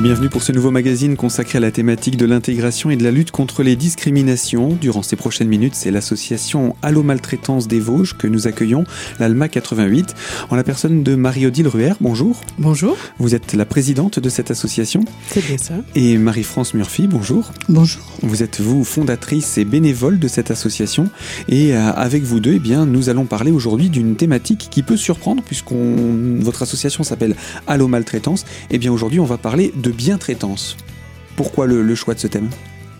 Et bienvenue pour ce nouveau magazine consacré à la thématique de l'intégration et de la lutte contre les discriminations. Durant ces prochaines minutes, c'est l'association Allo Maltraitance des Vosges que nous accueillons, l'ALMA 88, en la personne de Marie-Odile Ruher. Bonjour. Bonjour. Vous êtes la présidente de cette association. C'est bien ça. Et Marie-France Murphy, bonjour. Bonjour. Vous êtes vous fondatrice et bénévole de cette association. Et euh, avec vous deux, eh bien, nous allons parler aujourd'hui d'une thématique qui peut surprendre puisqu'on votre association s'appelle Allo Maltraitance. Et eh bien aujourd'hui, on va parler de bien-traitance. Pourquoi le, choix de ce thème?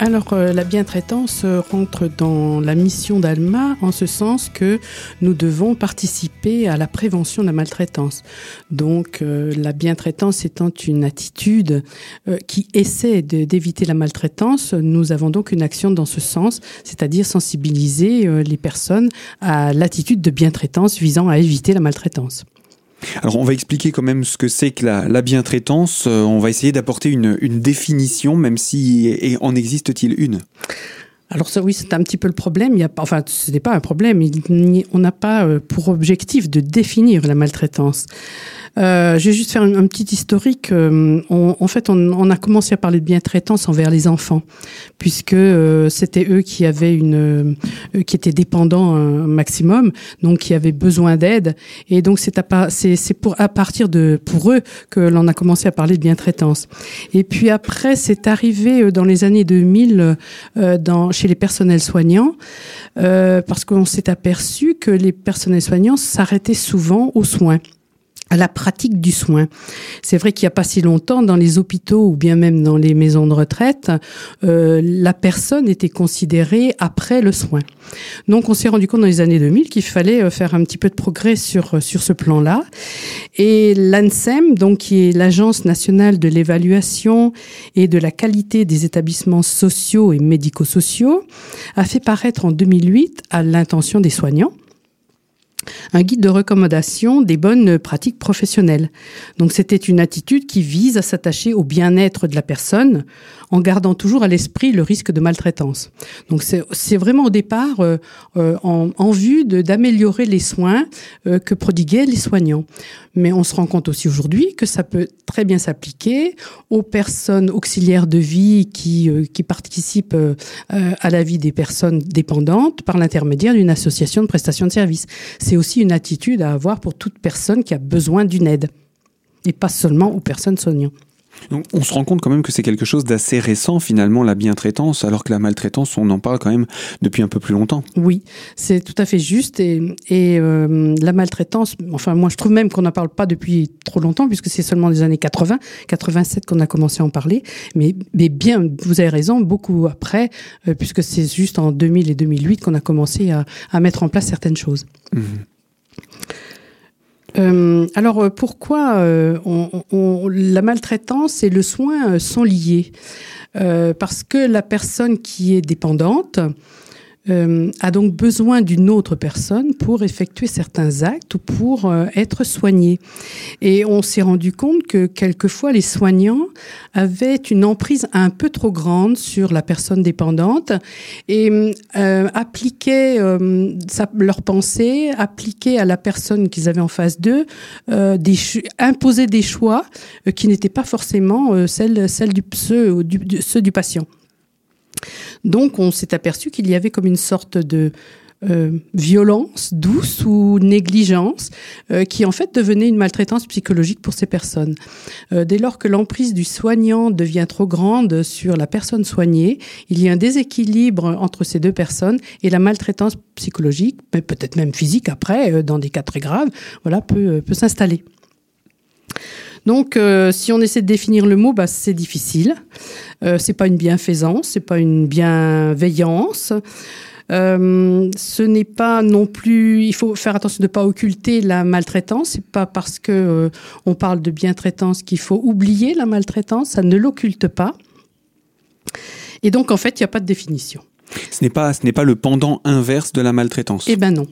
Alors, euh, la bientraitance rentre dans la mission d'Alma en ce sens que nous devons participer à la prévention de la maltraitance. Donc, euh, la bientraitance étant une attitude euh, qui essaie d'éviter la maltraitance, nous avons donc une action dans ce sens, c'est-à-dire sensibiliser les personnes à l'attitude de bientraitance visant à éviter la maltraitance. Alors on va expliquer quand même ce que c'est que la, bientraitance. Euh, on va essayer d'apporter une, définition, même si et en existe-t-il une? Alors ça, oui, c'est un petit peu le problème. Il a, enfin, ce n'est pas un problème. on n'a pas euh, pour objectif de définir la maltraitance. Euh, je vais juste faire un, petit historique. Euh, en fait, on, a commencé à parler de bien-traitance envers les enfants, puisque euh, c'était eux qui avaient une, qui étaient dépendants un maximum, donc qui avaient besoin d'aide. Et donc c'est à, c'est pour à partir de pour eux que l'on a commencé à parler de bien-traitance. Et puis après, c'est arrivé dans les années 2000 dans chez les personnels soignants, parce qu'on s'est aperçu que les personnels soignants s'arrêtaient souvent aux soins à la pratique du soin. C'est vrai qu'il n'y a pas si longtemps, dans les hôpitaux ou bien même dans les maisons de retraite, euh, la personne était considérée après le soin. Donc on s'est rendu compte dans les années 2000 qu'il fallait euh, faire un petit peu de progrès sur, euh, sur ce plan-là. Et l'ANSEM, donc qui est l'Agence nationale de l'évaluation et de la qualité des établissements sociaux et médico-sociaux, a fait paraître en 2008 à l'intention des soignants un guide de recommandation des bonnes pratiques professionnelles. Donc c'était une attitude qui vise à s'attacher au bien-être de la personne en gardant toujours à l'esprit le risque de maltraitance. Donc c'est vraiment au départ euh, euh, en, vue d'améliorer les soins euh, que prodiguaient les soignants. Mais on se rend compte aussi aujourd'hui que ça peut très bien s'appliquer aux personnes auxiliaires de vie qui, qui participent à la vie des personnes dépendantes par l'intermédiaire d'une association de prestation de services. C'est aussi une attitude à avoir pour toute personne qui a besoin d'une aide. Et pas seulement aux personnes soignantes on se rend compte quand même que c'est quelque chose d'assez récent finalement la bientraitance, alors que la maltraitance, on en parle quand même depuis un peu plus longtemps. Oui, c'est tout à fait juste. Et, euh, la maltraitance, enfin moi je trouve même qu'on n'en parle pas depuis trop longtemps, puisque c'est seulement des années 80, 87 qu'on a commencé à en parler. Mais, bien, vous avez raison, beaucoup après, euh, puisque c'est juste en 2000 et 2008 qu'on a commencé à, mettre en place certaines choses. Mmh. Euh, alors euh, pourquoi euh, la maltraitance et le soin sont liés? Parce que la personne qui est dépendante euh, a donc besoin d'une autre personne pour effectuer certains actes ou pour euh, être soigné. Et on s'est rendu compte que quelquefois les soignants avaient une emprise un peu trop grande sur la personne dépendante et euh, appliquaient leurs pensées, appliquaient à la personne qu'ils avaient en face d'eux, imposaient des choix qui n'étaient pas forcément celles, celles du, du, ceux du patient. Donc on s'est aperçu qu'il y avait comme une sorte de euh, violence douce ou négligence euh, qui en fait devenait une maltraitance psychologique pour ces personnes. Euh, dès lors que l'emprise du soignant devient trop grande sur la personne soignée, il y a un déséquilibre entre ces deux personnes et la maltraitance psychologique, mais peut-être même physique après, dans des cas très graves, voilà, peut, peut s'installer. Donc, euh, si on essaie de définir le mot, bah, c'est difficile. Euh, c'est pas une bienfaisance, c'est pas une bienveillance. Euh, ce n'est pas non plus. Il faut faire attention de ne pas occulter la maltraitance. C'est pas parce que euh, on parle de bientraitance qu'il faut oublier la maltraitance. Ça ne l'occulte pas. Et donc, en fait, il n'y a pas de définition. Ce n'est pas, ce n'est pas le pendant inverse de la maltraitance. Eh ben non.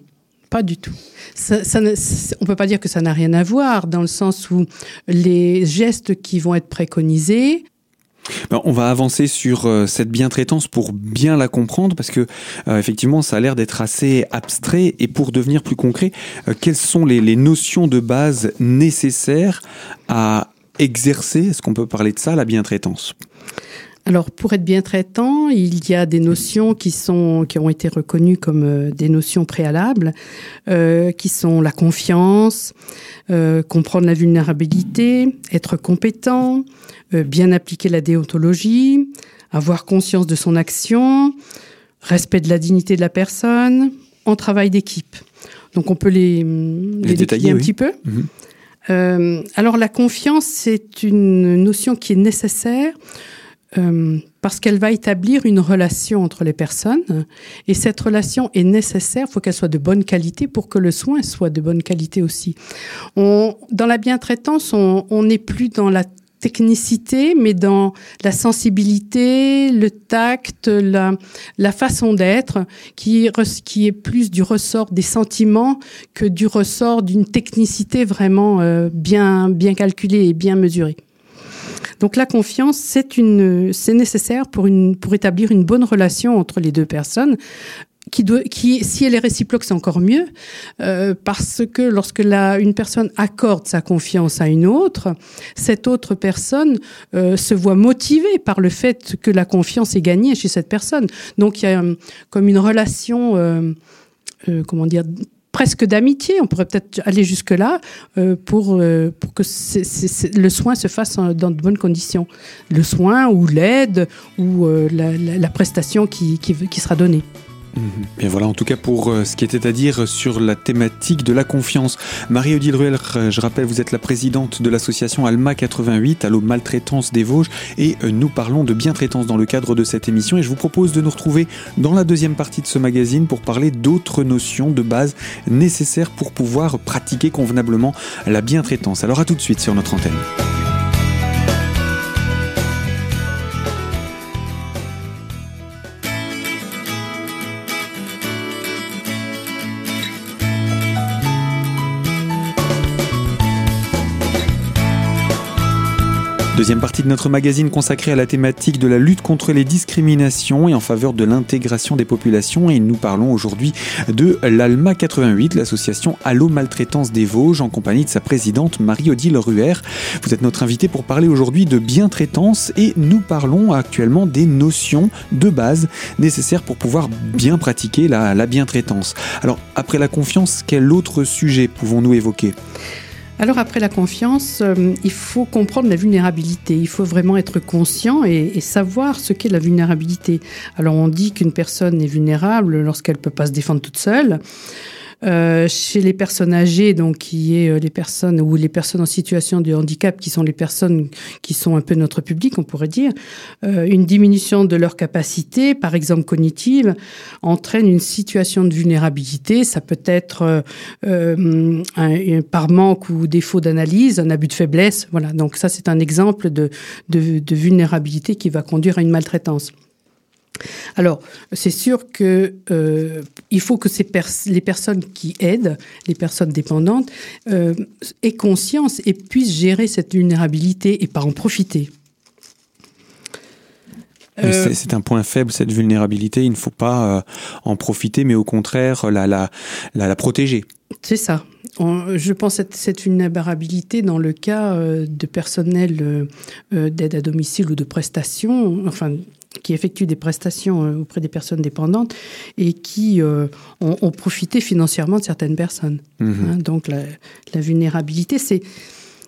Pas du tout. Ça, ça ne, on peut pas dire que ça n'a rien à voir dans le sens où les gestes qui vont être préconisés, ben, on va avancer sur euh, cette bientraitance pour bien la comprendre parce que euh, effectivement ça a l'air d'être assez abstrait. Et pour devenir plus concret, euh, quelles sont les, les, notions de base nécessaires à exercer, est-ce qu'on peut parler de ça, la bientraitance? Alors, pour être bien traitant, il y a des notions qui sont qui ont été reconnues comme euh, des notions préalables, euh, qui sont la confiance, euh, comprendre la vulnérabilité, être compétent, bien appliquer la déontologie, avoir conscience de son action, respect de la dignité de la personne, en travail d'équipe. Donc, on peut les, les, détailler un petit peu. -hmm. alors, la confiance, c'est une notion qui est nécessaire euh, parce qu'elle va établir une relation entre les personnes et cette relation est nécessaire, il faut qu'elle soit de bonne qualité pour que le soin soit de bonne qualité aussi. On, dans la bientraitance, on n'est plus dans la technicité, mais dans la sensibilité, le tact, la, la façon d'être, qui, qui est plus du ressort des sentiments que du ressort d'une technicité vraiment euh, bien, bien calculée et bien mesurée. Donc la confiance, c'est une, c'est nécessaire pour une, pour établir une bonne relation entre les deux personnes. Qui, doit, qui, si elle est réciproque, c'est encore mieux, euh, parce que lorsque la, une personne accorde sa confiance à une autre, cette autre personne euh, se voit motivée par le fait que la confiance est gagnée chez cette personne. Donc il y a euh, comme une relation, euh, euh, comment dire, presque d'amitié, on pourrait peut-être aller jusque-là, euh, pour, euh, pour que le soin se fasse dans de bonnes conditions. Le soin ou l'aide ou euh, la, prestation qui sera donnée. Et voilà en tout cas pour ce qui était à dire sur la thématique de la confiance. Marie-Odile Ruel, je rappelle, vous êtes la présidente de l'association Alma 88, Allo Maltraitance des Vosges, et nous parlons de bientraitance dans le cadre de cette émission. Et je vous propose de nous retrouver dans la deuxième partie de ce magazine pour parler d'autres notions de base nécessaires pour pouvoir pratiquer convenablement la bientraitance. Alors à tout de suite sur notre antenne. Deuxième partie de notre magazine consacrée à la thématique de la lutte contre les discriminations et en faveur de l'intégration des populations. Et nous parlons aujourd'hui de l'ALMA 88, l'association Allo Maltraitance des Vosges, en compagnie de sa présidente Marie-Odile Ruher. Vous êtes notre invité pour parler aujourd'hui de bientraitance et nous parlons actuellement des notions de base nécessaires pour pouvoir bien pratiquer la, la bientraitance. Alors, après la confiance, quel autre sujet pouvons-nous évoquer? Alors après la confiance, euh, il faut comprendre la vulnérabilité. Il faut vraiment être conscient et, et savoir ce qu'est la vulnérabilité. Alors on dit qu'une personne est vulnérable lorsqu'elle peut pas se défendre toute seule. Euh, chez les personnes âgées, donc qui est euh, les personnes ou les personnes en situation de handicap, qui sont les personnes qui sont un peu notre public, on pourrait dire, euh, une diminution de leur capacité, par exemple cognitive, entraîne une situation de vulnérabilité. Ça peut être euh, par manque ou défaut d'analyse, un abus de faiblesse. Voilà. Donc ça, c'est un exemple de, de, de vulnérabilité qui va conduire à une maltraitance. Alors, c'est sûr que euh, il faut que ces pers les personnes qui aident, les personnes dépendantes, euh, aient conscience et puissent gérer cette vulnérabilité et pas en profiter. Euh, c'est un point faible, cette vulnérabilité. Il ne faut pas en profiter, mais au contraire, la, la, la, la protéger. C'est ça. On, je pense cette, cette vulnérabilité dans le cas euh, de personnel euh, d'aide à domicile ou de prestations, enfin qui effectuent des prestations euh, auprès des personnes dépendantes et qui euh, ont, ont profité financièrement de certaines personnes. Mmh. Hein, donc la, la vulnérabilité, c'est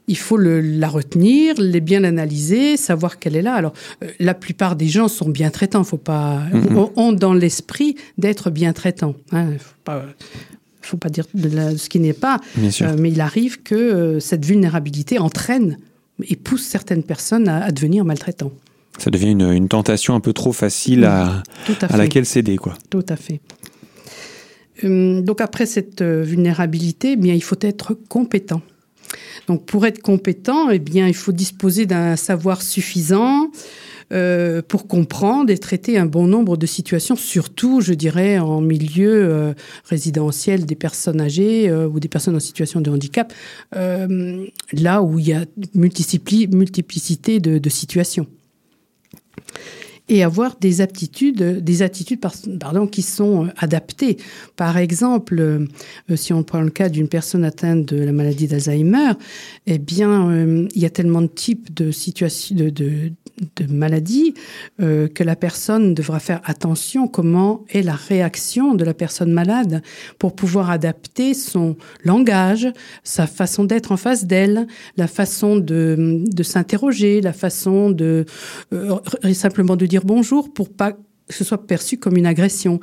il faut le, la retenir, les bien analyser, savoir qu'elle est là. Alors, euh, la plupart des gens sont bien traitants, faut pas, mmh. ont, ont dans l'esprit d'être bien traitants. Hein, faut pas, faut pas dire de, la, de ce qui n'est pas, euh, mais il arrive que cette vulnérabilité entraîne et pousse certaines personnes à, à devenir maltraitants. Ça devient une, une, tentation un peu trop facile à, à, à laquelle céder, quoi. Tout à fait. Hum, donc après cette euh, vulnérabilité, eh bien il faut être compétent. Donc pour être compétent, eh bien il faut disposer d'un savoir suffisant euh, pour comprendre et traiter un bon nombre de situations, surtout, je dirais, en milieu euh, résidentiel des personnes âgées euh, ou des personnes en situation de handicap, euh, là où il y a multiplicité de, de situations. Et avoir des aptitudes, des attitudes pardon, qui sont adaptées. Par exemple, si on prend le cas d'une personne atteinte de la maladie d'Alzheimer, eh bien, il y a tellement de types de situations, de, de maladies que la personne devra faire attention comment est la réaction de la personne malade pour pouvoir adapter son langage, sa façon d'être en face d'elle, la façon de, de s'interroger, la façon de euh, simplement de dire bonjour pour pas que ce soit perçu comme une agression.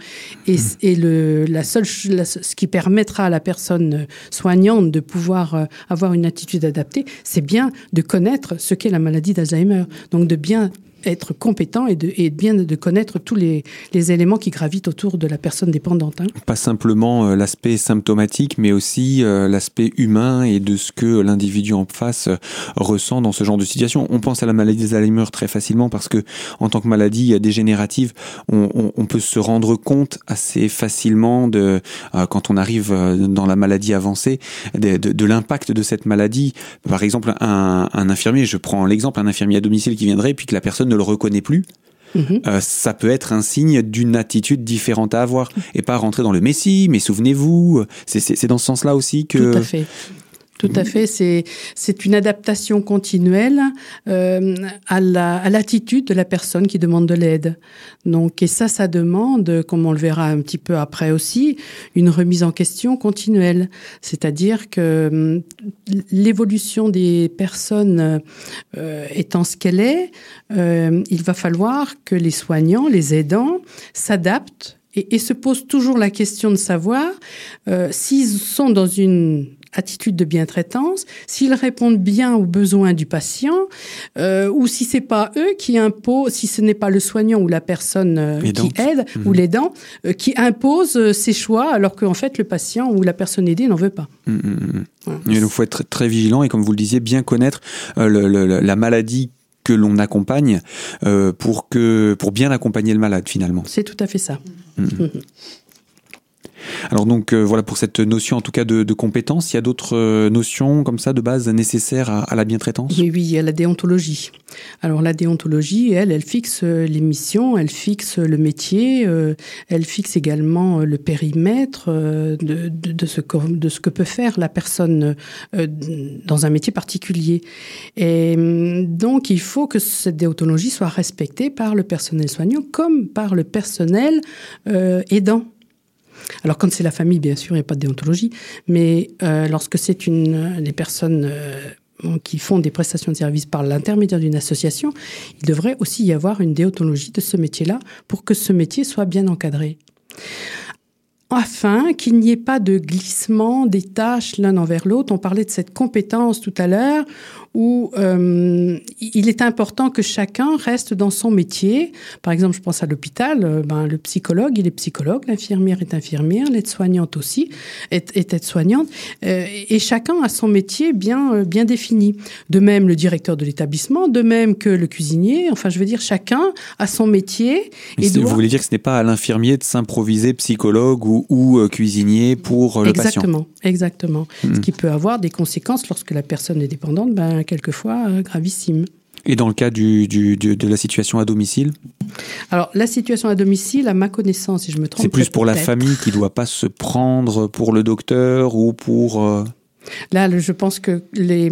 Et, mmh. et le, la seule, ce qui permettra à la personne soignante de pouvoir euh, avoir une attitude adaptée, c'est bien de connaître ce qu'est la maladie d'Alzheimer. Donc de bien être compétent et, de, et bien de connaître tous les, éléments qui gravitent autour de la personne dépendante. Hein. Pas simplement euh, l'aspect symptomatique, mais aussi euh, l'aspect humain et de ce que l'individu en face euh, ressent dans ce genre de situation. On pense à la maladie d'Alzheimer très facilement parce que en tant que maladie dégénérative, on, peut se rendre compte assez facilement de quand on arrive dans la maladie avancée de, l'impact de cette maladie. Par exemple, un, un infirmier, je prends l'exemple, un infirmier à domicile qui viendrait puis que la personne ne le reconnaît plus, mhm. euh, ça peut être un signe d'une attitude différente à avoir et pas rentrer dans le messie, mais souvenez-vous, c'est dans ce sens-là aussi que... Tout à fait. C'est c'est une adaptation continuelle euh, à la à l'attitude de la personne qui demande de l'aide. Donc et ça, ça demande, comme on le verra un petit peu après aussi, une remise en question continuelle. C'est-à-dire que hum, l'évolution des personnes euh, étant ce qu'elle est, euh, il va falloir que les soignants, les aidants, s'adaptent et, et, se posent toujours la question de savoir euh, s'ils sont dans une attitude de bientraitance, s'ils répondent bien aux besoins du patient, euh, ou si c'est pas eux qui imposent, si ce n'est pas le soignant ou la personne euh, qui aide ou mhm. l'aidant euh, qui impose ses choix, alors qu'en fait le patient ou la personne aidée n'en veut pas. Mmh, mmh, faut être très vigilant et comme vous le disiez, bien connaître le, le, la maladie que l'on accompagne pour que pour bien accompagner le malade finalement. C'est tout à fait ça. Alors donc euh, voilà pour cette notion en tout cas de, compétence. Il y a d'autres euh, notions comme ça de base nécessaires à, la bientraitance? Oui, oui, il y a la déontologie. Alors la déontologie, elle, elle fixe euh, les missions, elle fixe le métier, elle fixe également le périmètre de, ce que, de ce que peut faire la personne dans un métier particulier. Et donc il faut que cette déontologie soit respectée par le personnel soignant comme par le personnel aidant. Alors quand c'est la famille, bien sûr, il n'y a pas de déontologie, mais euh, lorsque c'est une des personnes euh, qui font des prestations de services par l'intermédiaire d'une association, il devrait aussi y avoir une déontologie de ce métier-là pour que ce métier soit bien encadré afin qu'il n'y ait pas de glissement des tâches l'un envers l'autre. On parlait de cette compétence tout à l'heure où euh, il est important que chacun reste dans son métier. Par exemple, je pense à l'hôpital, euh, ben, le psychologue, il est psychologue, l'infirmière est infirmière, l'aide-soignante aussi est, est aide-soignante, euh, et chacun a son métier bien, bien défini. De même, le directeur de l'établissement, de même que le cuisinier, enfin, je veux dire, chacun a son métier. Et doit... Vous voulez dire que ce n'est pas à l'infirmier de s'improviser psychologue ou, ou euh, cuisinier pour le exactement, patient Exactement, exactement. Mmh. Ce qui peut avoir des conséquences lorsque la personne est dépendante, ben, quelquefois euh, gravissime. Et dans le cas du, du, du, de la situation à domicile Alors, la situation à domicile, à ma connaissance, si je me trompe. C'est plus pour la famille qui ne doit pas se prendre pour le docteur ou pour. Euh... Là, je pense que les.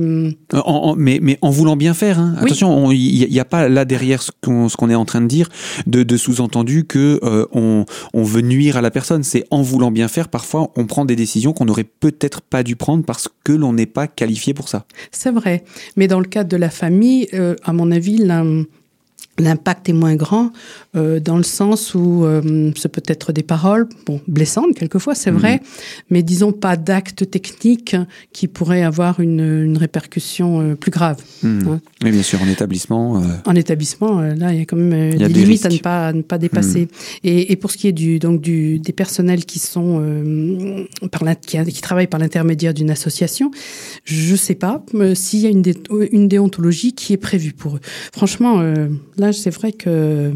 En, en, mais, mais en voulant bien faire, hein. oui. attention, il n'y a, pas là derrière ce qu'on qu est en train de dire de, de sous-entendu que euh, on, on veut nuire à la personne. C'est en voulant bien faire, parfois on prend des décisions qu'on n'aurait peut-être pas dû prendre parce que l'on n'est pas qualifié pour ça. C'est vrai, mais dans le cadre de la famille, euh, à mon avis, l'impact est moins grand euh, dans le sens où euh, ce peut être des paroles bon blessantes quelquefois c'est mmh. vrai mais disons pas d'actes techniques qui pourraient avoir une, une répercussion euh, plus grave mmh. hein. mais bien sûr en établissement en établissement là il y a quand même des, des limites risques. à ne pas à ne pas dépasser mmh. et, et pour ce qui est du donc du des personnels qui sont par la, qui, qui travaillent par l'intermédiaire d'une association je sais pas s'il y a une, dé, une déontologie qui est prévue pour eux franchement là c'est vrai que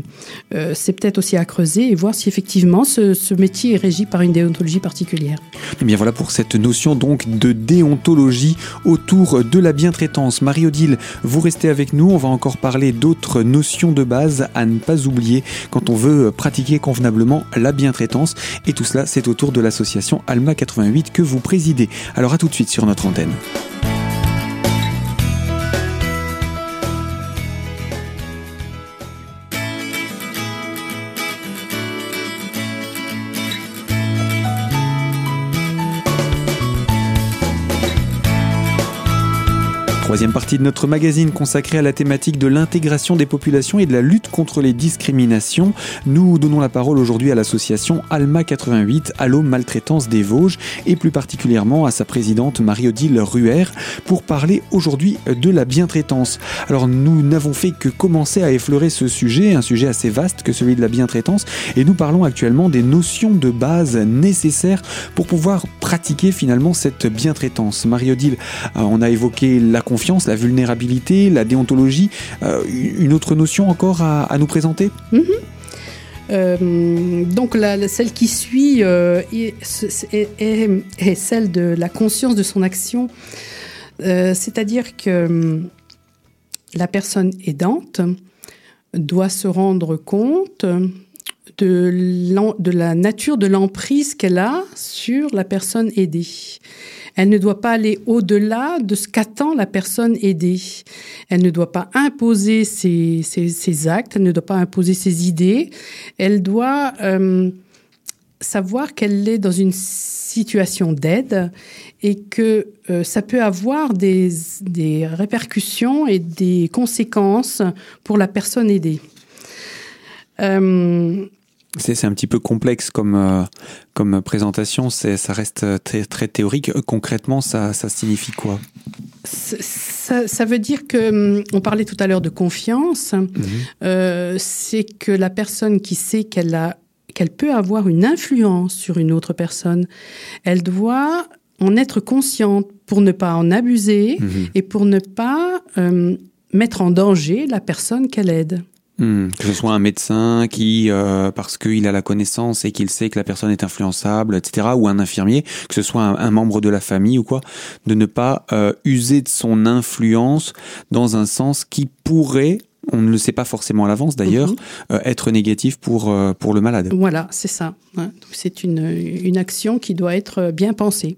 euh, c'est peut-être aussi à creuser et voir si effectivement ce, ce, métier est régi par une déontologie particulière. Et eh bien voilà pour cette notion donc de déontologie autour de la bientraitance. Marie-Odile, vous restez avec nous. On va encore parler d'autres notions de base à ne pas oublier quand on veut pratiquer convenablement la bientraitance. Et tout cela, c'est autour de l'association Alma 88 que vous présidez. Alors à tout de suite sur notre antenne. Troisième partie de notre magazine consacrée à la thématique de l'intégration des populations et de la lutte contre les discriminations. Nous donnons la parole aujourd'hui à l'association Alma 88, Allo Maltraitance des Vosges, et plus particulièrement à sa présidente Marie-Odile Ruher, pour parler aujourd'hui de la bientraitance. Alors nous n'avons fait que commencer à effleurer ce sujet, un sujet assez vaste que celui de la bientraitance, et nous parlons actuellement des notions de base nécessaires pour pouvoir pratiquer finalement cette bientraitance. Marie-Odile, euh, on a évoqué la la vulnérabilité, la déontologie. Euh, une autre notion encore à, nous présenter mhm. euh, donc celle qui suit euh, est, celle de la conscience de son action, c'est-à-dire que la personne aidante doit se rendre compte de la nature de l'emprise qu'elle a sur la personne aidée. Elle ne doit pas aller au-delà de ce qu'attend la personne aidée. Elle ne doit pas imposer ses, actes, elle ne doit pas imposer ses idées. Elle doit euh, savoir qu'elle est dans une situation d'aide et que euh, ça peut avoir des, répercussions et des conséquences pour la personne aidée. Euh, c'est un petit peu complexe comme, euh, comme présentation, ça reste très, très théorique. Concrètement, ça, ça signifie quoi? Ça, ça, veut dire que, hum, on parlait tout à l'heure de confiance, mhm. euh, c'est que la personne qui sait qu'elle a qu'elle peut avoir une influence sur une autre personne, elle doit en être consciente pour ne pas en abuser mhm. et pour ne pas euh, mettre en danger la personne qu'elle aide. Hmm. que ce soit un médecin qui, euh, parce qu'il a la connaissance et qu'il sait que la personne est influençable, etc., ou un infirmier, que ce soit un, membre de la famille ou quoi, de ne pas euh, user de son influence dans un sens qui pourrait on ne le sait pas forcément à l'avance d'ailleurs, mhm. euh, être négatif pour, pour le malade. Voilà, c'est ça. C'est une, une action qui doit être bien pensée.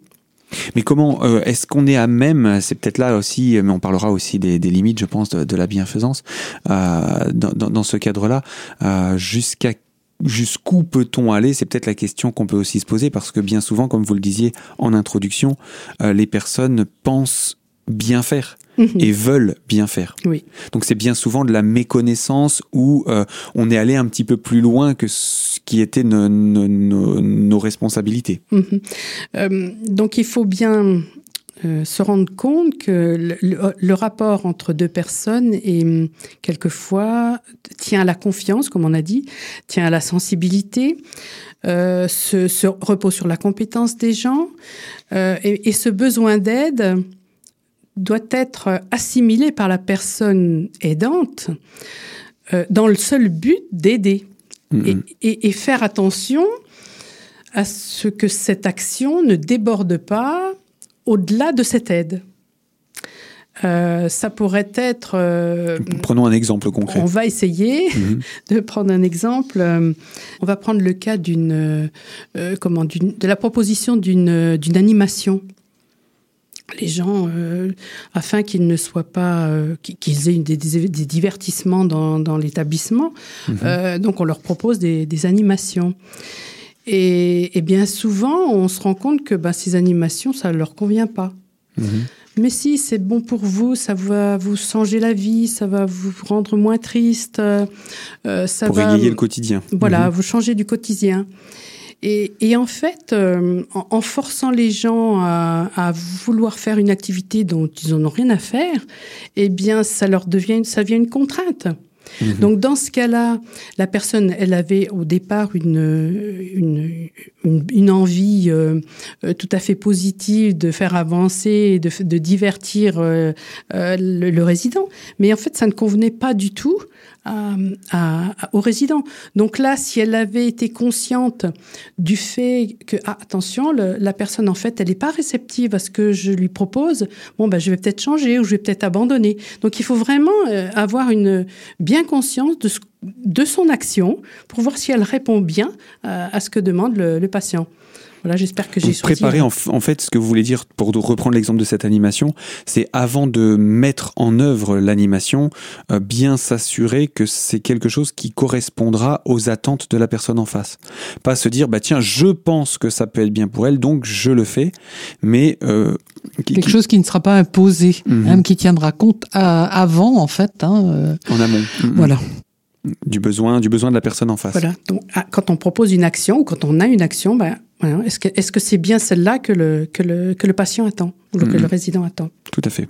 Mais comment euh, est-ce qu'on est à même C'est peut-être là aussi, mais on parlera aussi des, limites, je pense, de, la bienfaisance euh, dans, ce cadre-là. Euh, jusqu'à jusqu'où peut-on aller? C'est peut-être la question qu'on peut aussi se poser parce que bien souvent, comme vous le disiez en introduction, les personnes pensent bien faire et veulent bien faire. Oui. Donc c'est bien souvent de la méconnaissance où euh, on est allé un petit peu plus loin que ce qui était nos, responsabilités. Mhm. Euh, donc il faut bien euh, se rendre compte que le, rapport entre deux personnes est quelquefois tient à la confiance, comme on a dit, tient à la sensibilité, se, repose sur la compétence des gens et, et, ce besoin d'aide doit être assimilé par la personne aidante euh, dans le seul but d'aider mm-hmm. et, faire attention à ce que cette action ne déborde pas au-delà de cette aide. Euh, ça pourrait être. Euh, Prenons un exemple concret. On va essayer mm-hmm. de prendre un exemple. on va prendre le cas d'une, comment, de la proposition d'une, d'une animation les gens, euh, afin qu'ils ne soient pas, euh, qu'ils aient des, des, divertissements dans, dans l'établissement. Mhm. Euh, donc on leur propose des, des animations. Et, et, bien souvent, on se rend compte que bah, ces animations, ça ne leur convient pas. Mhm. Mais si, c'est bon pour vous, ça va vous changer la vie, ça va vous rendre moins triste. ça pour va, égayer le quotidien. Voilà, mhm. vous changer du quotidien. Et, en fait, euh, en, forçant les gens à, vouloir faire une activité dont ils n'en ont rien à faire, eh bien, ça leur devient, ça devient une contrainte. Mhm. Donc dans ce cas-là, la personne, elle avait au départ une une, envie euh, euh, tout à fait positive de faire avancer, de, de divertir le, le, résident, mais en fait ça ne convenait pas du tout aux résidents. Donc là, si elle avait été consciente du fait que, ah, attention, la personne, en fait, elle n'est pas réceptive à ce que je lui propose, bon, ben, je vais peut-être changer ou je vais peut-être abandonner. Donc il faut vraiment euh, avoir une bien conscience de, de son action pour voir si elle répond bien euh, à ce que demande le patient. Voilà, j'espère que j'ai préparé hein. en, fait ce que vous voulez dire pour reprendre l'exemple de cette animation, c'est avant de mettre en œuvre l'animation, euh, bien s'assurer que c'est quelque chose qui correspondra aux attentes de la personne en face. Pas se dire bah tiens je pense que ça peut être bien pour elle donc je le fais, mais euh, quelque chose qui ne sera pas imposé, mhm. hein, qui tiendra compte avant en fait. Hein, euh, en amont. Mhm. Voilà du besoin, du besoin de la personne en face. Voilà. Donc, ah, quand on propose une action ou quand on a une action, ben, est-ce que c'est bien celle-là que le, que le que le patient attend ou que le mm-hmm. résident attend? Tout à fait.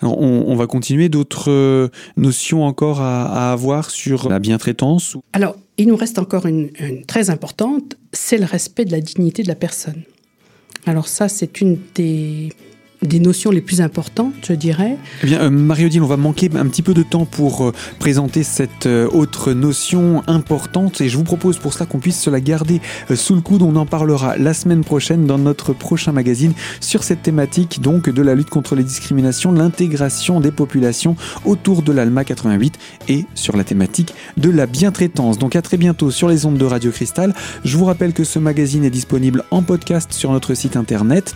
Alors on, va continuer d'autres euh, notions encore à, avoir sur la bientraitance. Alors il nous reste encore une, une très importante, c'est le respect de la dignité de la personne. Alors ça c'est une des des notions les plus importantes, je dirais. Eh bien, euh, Marie-Odile, on va manquer un petit peu de temps pour euh, présenter cette euh, autre notion importante et je vous propose pour cela qu'on puisse se la garder sous le coude. On en parlera la semaine prochaine dans notre prochain magazine sur cette thématique donc de la lutte contre les discriminations, l'intégration des populations autour de l'ALMA 88 et sur la thématique de la bientraitance. Donc à très bientôt sur les ondes de Radio Cristal. Je vous rappelle que ce magazine est disponible en podcast sur notre site internet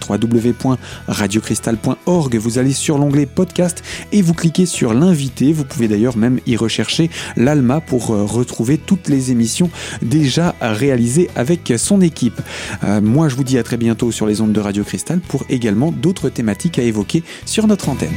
vous allez sur l'onglet podcast et vous cliquez sur l'invité. Vous pouvez d'ailleurs même y rechercher l'ALMA pour euh, retrouver toutes les émissions déjà réalisées avec son équipe. Euh, moi, je vous dis à très bientôt sur les ondes de Radio Cristal pour également d'autres thématiques à évoquer sur notre antenne.